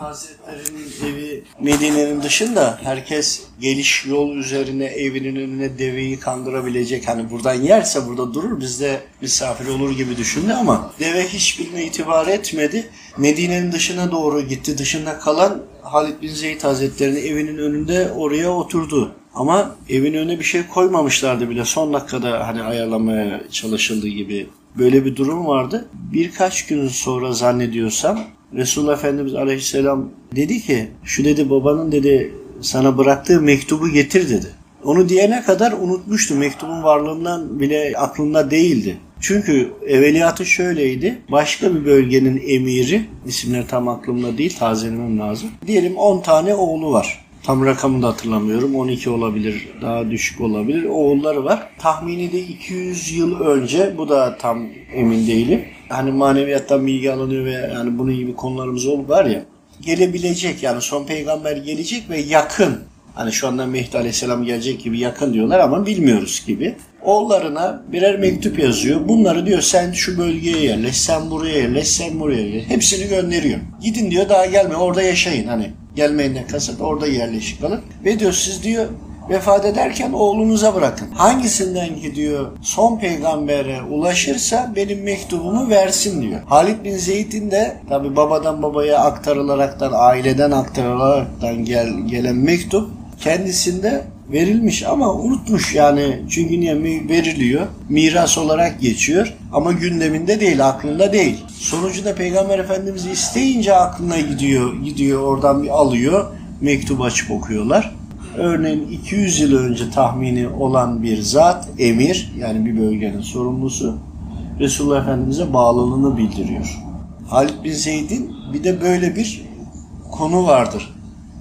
Hazretleri'nin evi Medine'nin dışında herkes geliş yol üzerine evinin önüne deveyi kandırabilecek. Hani buradan yerse burada durur bizde misafir olur gibi düşündü ama deve hiçbirine itibar etmedi. Medine'nin dışına doğru gitti. Dışında kalan Halid bin Zeyd Hazretleri'nin evinin önünde oraya oturdu. Ama evin önüne bir şey koymamışlardı bile. Son dakikada hani ayarlamaya çalışıldığı gibi böyle bir durum vardı. Birkaç gün sonra zannediyorsam Resulullah Efendimiz Aleyhisselam dedi ki şu dedi babanın dedi sana bıraktığı mektubu getir dedi. Onu diyene kadar unutmuştu. Mektubun varlığından bile aklında değildi. Çünkü evveliyatı şöyleydi. Başka bir bölgenin emiri, isimleri tam aklımda değil, tazelemem lazım. Diyelim 10 tane oğlu var. Tam rakamını da hatırlamıyorum. 12 olabilir, daha düşük olabilir. Oğulları var. Tahmini de 200 yıl önce, bu da tam emin değilim. Hani maneviyattan bilgi alınıyor ve yani bunun gibi konularımız ol var ya. Gelebilecek yani son peygamber gelecek ve yakın. Hani şu anda Mehdi Aleyhisselam gelecek gibi yakın diyorlar ama bilmiyoruz gibi. Oğullarına birer mektup yazıyor. Bunları diyor sen şu bölgeye yerleş, sen buraya yerleş, sen buraya yerleş. Hepsini gönderiyor. Gidin diyor daha gelme orada yaşayın hani. Gelmeyinden kasıt orada yerleşik kalın. Ve diyor siz diyor vefat ederken oğlunuza bırakın. Hangisinden gidiyor son peygambere ulaşırsa benim mektubumu versin diyor. Halid bin Zeyd'in de tabi babadan babaya aktarılaraktan, aileden aktarılaraktan gel, gelen mektup kendisinde verilmiş ama unutmuş yani. Çünkü niye? Veriliyor. Miras olarak geçiyor ama gündeminde değil aklında değil. Sonucunda peygamber efendimiz isteyince aklına gidiyor gidiyor oradan bir alıyor mektup açıp okuyorlar. Örneğin 200 yıl önce tahmini olan bir zat emir yani bir bölgenin sorumlusu Resulullah Efendimiz'e bağlılığını bildiriyor. Halid bin Zeyd'in bir de böyle bir konu vardır